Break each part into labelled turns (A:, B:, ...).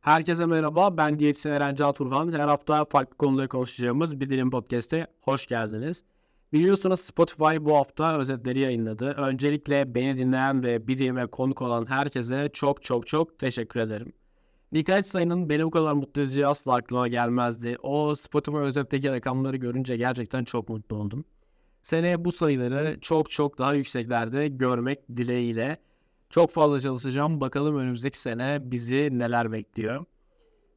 A: Herkese merhaba, ben diyetisyen Eren Can Turhan. Her hafta farklı konuları konuşacağımız Bir Dilim Podcast'e hoş geldiniz. Biliyorsunuz Spotify bu hafta özetleri yayınladı. Öncelikle beni dinleyen ve Bir Dilim'e konuk olan herkese çok çok çok teşekkür ederim. Birkaç sayının beni bu kadar mutlu edeceği asla aklıma gelmezdi. O Spotify özetteki rakamları görünce gerçekten çok mutlu oldum. Seneye bu sayıları çok çok daha yükseklerde görmek dileğiyle çok fazla çalışacağım. Bakalım önümüzdeki sene bizi neler bekliyor.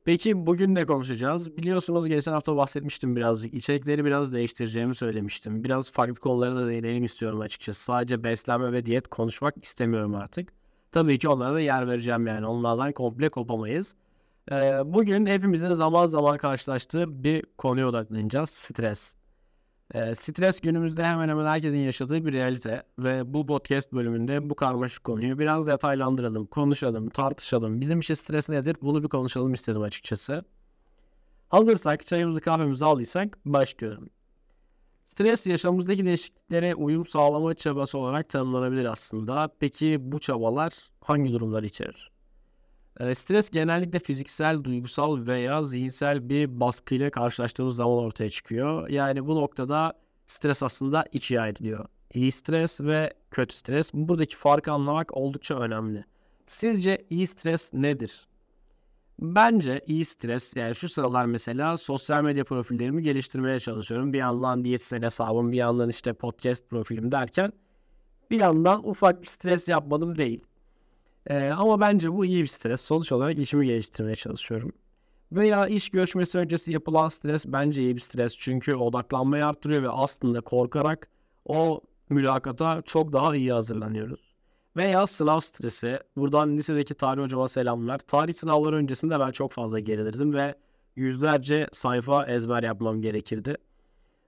A: Peki bugün ne konuşacağız? Biliyorsunuz geçen hafta bahsetmiştim birazcık. İçerikleri biraz değiştireceğimi söylemiştim. Biraz farklı konulara da değinelim istiyorum açıkçası. Sadece beslenme ve diyet konuşmak istemiyorum artık. Tabii ki onlara da yer vereceğim yani. Onlardan komple kopamayız. Ee, bugün hepimizin zaman zaman karşılaştığı bir konuya odaklanacağız. Stres. E, stres günümüzde hemen hemen herkesin yaşadığı bir realite ve bu podcast bölümünde bu karmaşık konuyu biraz detaylandıralım, konuşalım, tartışalım. Bizim için stres nedir? Bunu bir konuşalım istedim açıkçası. Hazırsak, çayımızı kahvemizi aldıysak başlıyorum. Stres yaşamımızdaki değişikliklere uyum sağlama çabası olarak tanımlanabilir aslında. Peki bu çabalar hangi durumlar içerir? E, stres genellikle fiziksel, duygusal veya zihinsel bir baskıyla karşılaştığımız zaman ortaya çıkıyor. Yani bu noktada stres aslında ikiye ayrılıyor. İyi stres ve kötü stres. Buradaki farkı anlamak oldukça önemli. Sizce iyi stres nedir? Bence iyi stres yani şu sıralar mesela sosyal medya profillerimi geliştirmeye çalışıyorum. Bir yandan diyetisyen hesabım bir yandan işte podcast profilim derken bir yandan ufak bir stres yapmadım değil. Ee, ama bence bu iyi bir stres. Sonuç olarak işimi geliştirmeye çalışıyorum. Veya iş görüşmesi öncesi yapılan stres bence iyi bir stres. Çünkü odaklanmayı arttırıyor ve aslında korkarak o mülakata çok daha iyi hazırlanıyoruz. Veya sınav stresi. Buradan lisedeki tarih hocama selamlar. Tarih sınavları öncesinde ben çok fazla gerilirdim ve yüzlerce sayfa ezber yapmam gerekirdi.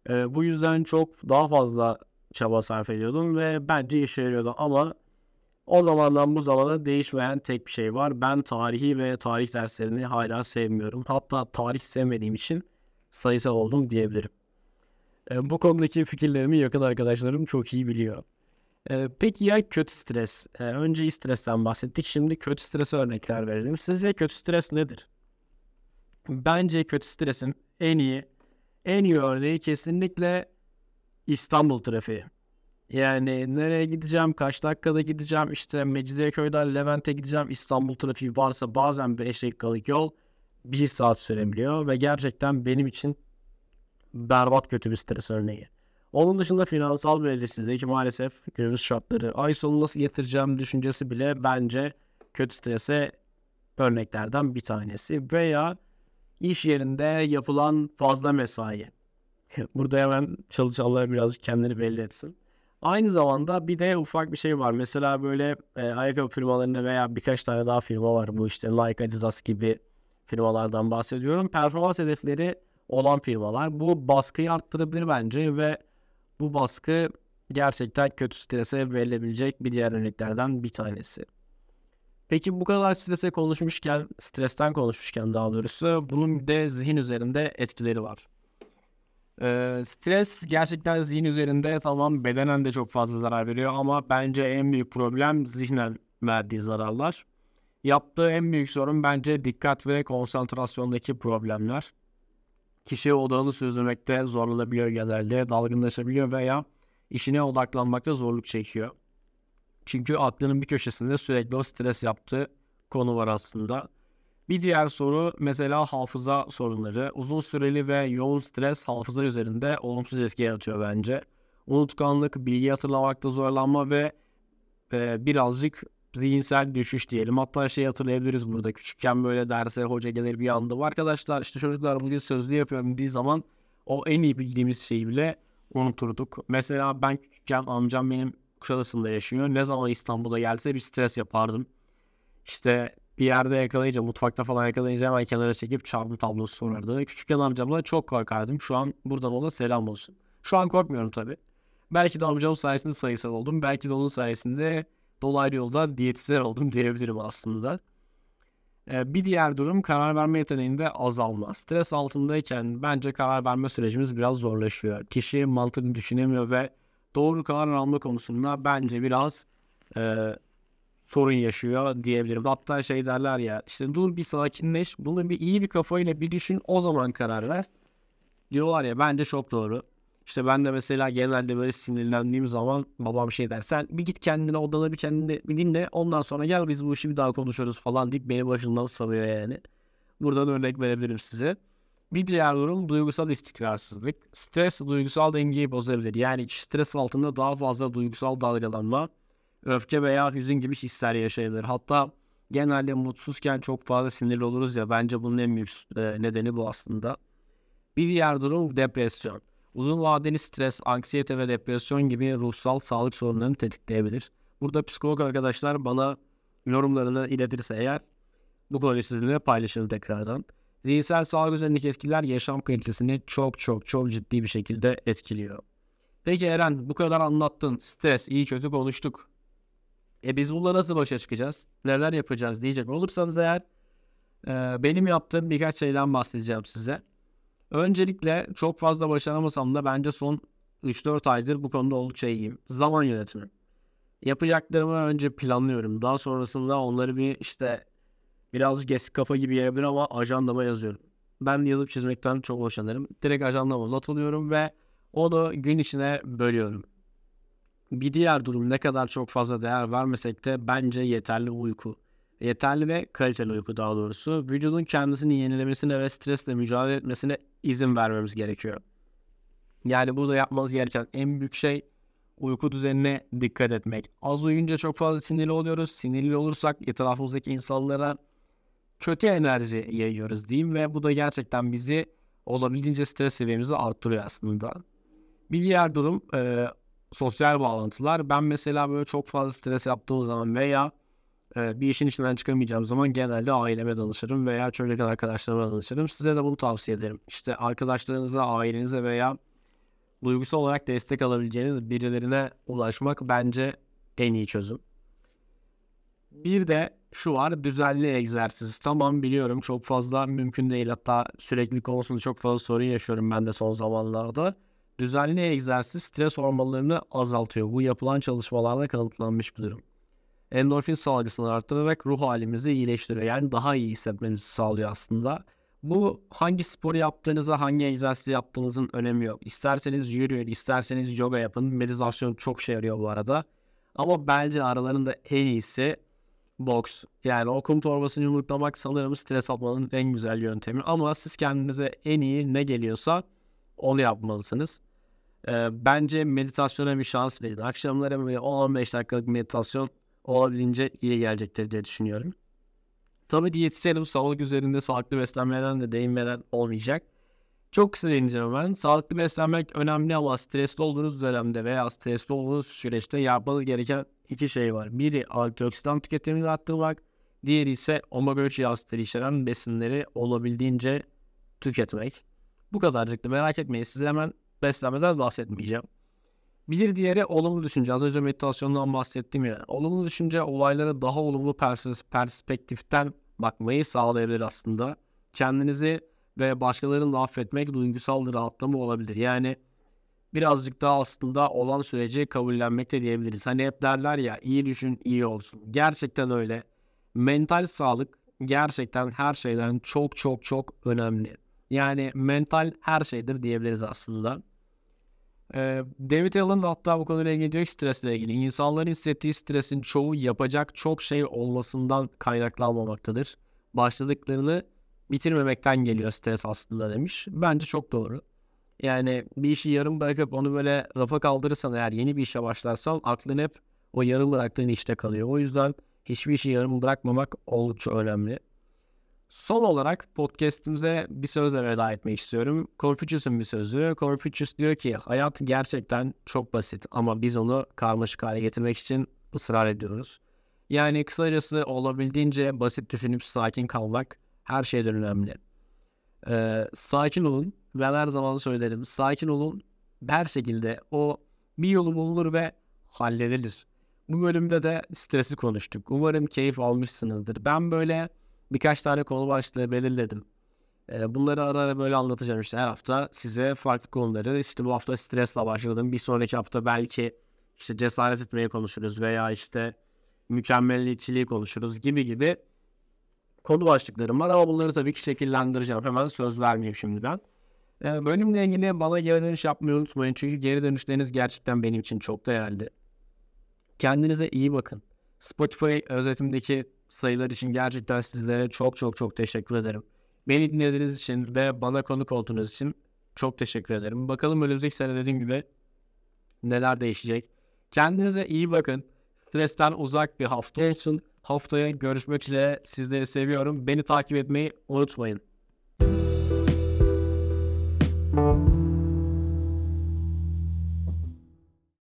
A: Ee, bu yüzden çok daha fazla çaba sarf ediyordum ve bence işe yarıyordu ama o zamandan bu zamana değişmeyen tek bir şey var. Ben tarihi ve tarih derslerini hala sevmiyorum. Hatta tarih sevmediğim için sayısal oldum diyebilirim. E, bu konudaki fikirlerimi yakın arkadaşlarım çok iyi biliyor. E, peki ya kötü stres? E, önce stresten bahsettik. Şimdi kötü strese örnekler verelim. Sizce kötü stres nedir? Bence kötü stresin en iyi en iyi örneği kesinlikle İstanbul trafiği. Yani nereye gideceğim, kaç dakikada gideceğim, işte Mecidiyeköy'den Levent'e gideceğim, İstanbul trafiği varsa bazen 5 dakikalık yol 1 saat sürebiliyor ve gerçekten benim için berbat kötü bir stres örneği. Onun dışında finansal belirsizlik maalesef günümüz şartları ay sonu nasıl getireceğim düşüncesi bile bence kötü strese örneklerden bir tanesi. Veya iş yerinde yapılan fazla mesai. Burada hemen çalışanlar birazcık kendini belli etsin. Aynı zamanda bir de ufak bir şey var. Mesela böyle e, ayakkabı firmalarında veya birkaç tane daha firma var. Bu işte Nike, Adidas gibi firmalardan bahsediyorum. Performans hedefleri olan firmalar. Bu baskıyı arttırabilir bence ve bu baskı gerçekten kötü strese verilebilecek bir diğer örneklerden bir tanesi. Peki bu kadar strese konuşmuşken, stresten konuşmuşken daha doğrusu bunun bir de zihin üzerinde etkileri var. Ee, stres gerçekten zihin üzerinde tamam bedenen de çok fazla zarar veriyor ama bence en büyük problem zihnen verdiği zararlar. Yaptığı en büyük sorun bence dikkat ve konsantrasyondaki problemler. Kişi odağını sürdürmekte zorlanabiliyor genelde, dalgınlaşabiliyor veya işine odaklanmakta zorluk çekiyor. Çünkü aklının bir köşesinde sürekli o stres yaptığı konu var aslında. Bir diğer soru mesela hafıza sorunları. Uzun süreli ve yoğun stres hafıza üzerinde olumsuz etki yaratıyor bence. Unutkanlık, bilgi hatırlamakta zorlanma ve e, birazcık zihinsel düşüş diyelim. Hatta şey hatırlayabiliriz burada. Küçükken böyle derse hoca gelir bir anda. Arkadaşlar işte çocuklar bugün sözlü yapıyorum bir zaman o en iyi bildiğimiz şeyi bile unuturduk. Mesela ben küçükken amcam benim Kuşadası'nda yaşıyor. Ne zaman İstanbul'a gelse bir stres yapardım. İşte bir yerde yakalayınca, mutfakta falan yakalayınca hemen kenara çekip çarpım tablosu sorardı. Küçükken amcamla çok korkardım. Şu an buradan ona selam olsun. Şu an korkmuyorum tabii. Belki de amcamın sayesinde sayısal oldum. Belki de onun sayesinde dolaylı yolda diyetisyen oldum diyebilirim aslında. Ee, bir diğer durum karar verme yeteneğinde azalma. Stres altındayken bence karar verme sürecimiz biraz zorlaşıyor. Kişi mantıklı düşünemiyor ve doğru karar alma konusunda bence biraz e, sorun yaşıyor diyebilirim. Hatta şey derler ya işte dur bir sakinleş bunu bir iyi bir kafayla bir düşün o zaman karar ver. Diyorlar ya bence çok doğru. İşte ben de mesela genelde böyle sinirlendiğim zaman babam şey der. Sen bir git kendine odana bir kendine bir dinle. Ondan sonra gel biz bu işi bir daha konuşuruz falan deyip beni başından salıyor yani. Buradan örnek verebilirim size. Bir diğer durum duygusal istikrarsızlık. Stres duygusal dengeyi bozabilir. Yani stres altında daha fazla duygusal dalgalanma, öfke veya hüzün gibi hisler yaşayabilir. Hatta genelde mutsuzken çok fazla sinirli oluruz ya bence bunun en büyük nedeni bu aslında. Bir diğer durum depresyon. Uzun vadeli stres, anksiyete ve depresyon gibi ruhsal sağlık sorunlarını tetikleyebilir. Burada psikolog arkadaşlar bana yorumlarını iletirse eğer bu konuyu sizinle paylaşırım tekrardan. Zihinsel sağlık üzerindeki etkiler yaşam kalitesini çok çok çok ciddi bir şekilde etkiliyor. Peki Eren bu kadar anlattın. Stres iyi kötü konuştuk. E biz bununla nasıl başa çıkacağız? Neler yapacağız diyecek olursanız eğer e, benim yaptığım birkaç şeyden bahsedeceğim size. Öncelikle çok fazla başaramasam da bence son 3-4 aydır bu konuda oldukça iyiyim. Zaman yönetimi. Yapacaklarımı önce planlıyorum. Daha sonrasında onları bir işte birazcık eski kafa gibi gelebilir ama ajandama yazıyorum. Ben yazıp çizmekten çok hoşlanırım. Direkt ajandama not alıyorum ve onu gün içine bölüyorum. Bir diğer durum ne kadar çok fazla değer vermesek de bence yeterli uyku. Yeterli ve kaliteli uyku daha doğrusu. Vücudun kendisini yenilemesine ve stresle mücadele etmesine izin vermemiz gerekiyor. Yani burada yapmanız gereken en büyük şey uyku düzenine dikkat etmek. Az uyuyunca çok fazla sinirli oluyoruz. Sinirli olursak etrafımızdaki insanlara kötü enerji yayıyoruz diyeyim ve bu da gerçekten bizi olabildiğince stres seviyemizi arttırıyor aslında. Bir diğer durum sosyal bağlantılar. Ben mesela böyle çok fazla stres yaptığım zaman veya e, bir işin içinden çıkamayacağım zaman genelde aileme danışırım veya çevreden arkadaşlarıma danışırım. Size de bunu tavsiye ederim. İşte arkadaşlarınıza, ailenize veya duygusal olarak destek alabileceğiniz birilerine ulaşmak bence en iyi çözüm. Bir de şu var düzenli egzersiz. Tamam biliyorum çok fazla mümkün değil. Hatta sürekli konusunda çok fazla sorun yaşıyorum ben de son zamanlarda. Düzenli egzersiz stres hormonlarını azaltıyor. Bu yapılan çalışmalarda kanıtlanmış bir durum. Endorfin salgısını arttırarak ruh halimizi iyileştiriyor. Yani daha iyi hissetmenizi sağlıyor aslında. Bu hangi spor yaptığınıza, hangi egzersiz yaptığınızın önemi yok. İsterseniz yürüyün, isterseniz yoga yapın. Meditasyon çok şey yarıyor bu arada. Ama bence aralarında en iyisi boks. Yani o kum torbasını yumruklamak sanırım stres atmanın en güzel yöntemi. Ama siz kendinize en iyi ne geliyorsa onu yapmalısınız. Ee, bence meditasyona bir şans verin. Akşamları böyle 10-15 dakikalık meditasyon olabildiğince iyi gelecektir diye düşünüyorum. Tabii diyetisyenim sağlık üzerinde sağlıklı beslenmeden de değinmeden olmayacak. Çok kısa değineceğim ben. Sağlıklı beslenmek önemli ama stresli olduğunuz dönemde veya stresli olduğunuz süreçte yapmanız gereken iki şey var. Biri antioksidan tüketimini arttırmak. Diğeri ise omega 3 yağ içeren besinleri olabildiğince tüketmek. Bu kadarcıktı merak etmeyin size hemen beslenmeden bahsetmeyeceğim. Bir diğeri olumlu düşünce. Az önce meditasyondan bahsettim ya. Olumlu düşünce olaylara daha olumlu pers- perspektiften bakmayı sağlayabilir aslında. Kendinizi ve başkalarını affetmek duygusal rahatlama olabilir. Yani birazcık daha aslında olan süreci kabullenmek de diyebiliriz. Hani hep derler ya iyi düşün iyi olsun. Gerçekten öyle. Mental sağlık gerçekten her şeyden çok çok çok önemli. Yani mental her şeydir diyebiliriz aslında. David Allen hatta bu konuyla ilgili diyor ki stresle ilgili. İnsanların hissettiği stresin çoğu yapacak çok şey olmasından kaynaklanmamaktadır. Başladıklarını bitirmemekten geliyor stres aslında demiş. Bence çok doğru. Yani bir işi yarım bırakıp onu böyle rafa kaldırırsan eğer yeni bir işe başlarsan aklın hep o yarım bıraktığın işte kalıyor. O yüzden hiçbir işi yarım bırakmamak oldukça önemli. Son olarak podcastimize bir sözle veda etmek istiyorum. Confucius'un bir sözü. Confucius diyor ki hayat gerçekten çok basit ama biz onu karmaşık hale getirmek için ısrar ediyoruz. Yani kısacası olabildiğince basit düşünüp sakin kalmak her şeyden önemli. Ee, sakin olun. Ben her zaman söylerim. Sakin olun. Her şekilde o bir yolu bulunur ve halledilir. Bu bölümde de stresi konuştuk. Umarım keyif almışsınızdır. Ben böyle birkaç tane konu başlığı belirledim. Ee, bunları ara ara böyle anlatacağım işte her hafta size farklı konuları. İşte bu hafta stresle başladım. Bir sonraki hafta belki işte cesaret etmeyi konuşuruz veya işte mükemmeliyetçiliği konuşuruz gibi gibi konu başlıklarım var ama bunları tabii ki şekillendireceğim. Hemen söz vermeyeyim şimdiden. Ee, bölümle ilgili bana geri dönüş yapmayı unutmayın. Çünkü geri dönüşleriniz gerçekten benim için çok değerli. Kendinize iyi bakın. Spotify özetimdeki sayılar için gerçekten sizlere çok çok çok teşekkür ederim. Beni dinlediğiniz için ve bana konuk olduğunuz için çok teşekkür ederim. Bakalım önümüzdeki sene dediğim gibi neler değişecek. Kendinize iyi bakın. Stresten uzak bir hafta olsun. Haftaya görüşmek üzere. Sizleri seviyorum. Beni takip etmeyi unutmayın.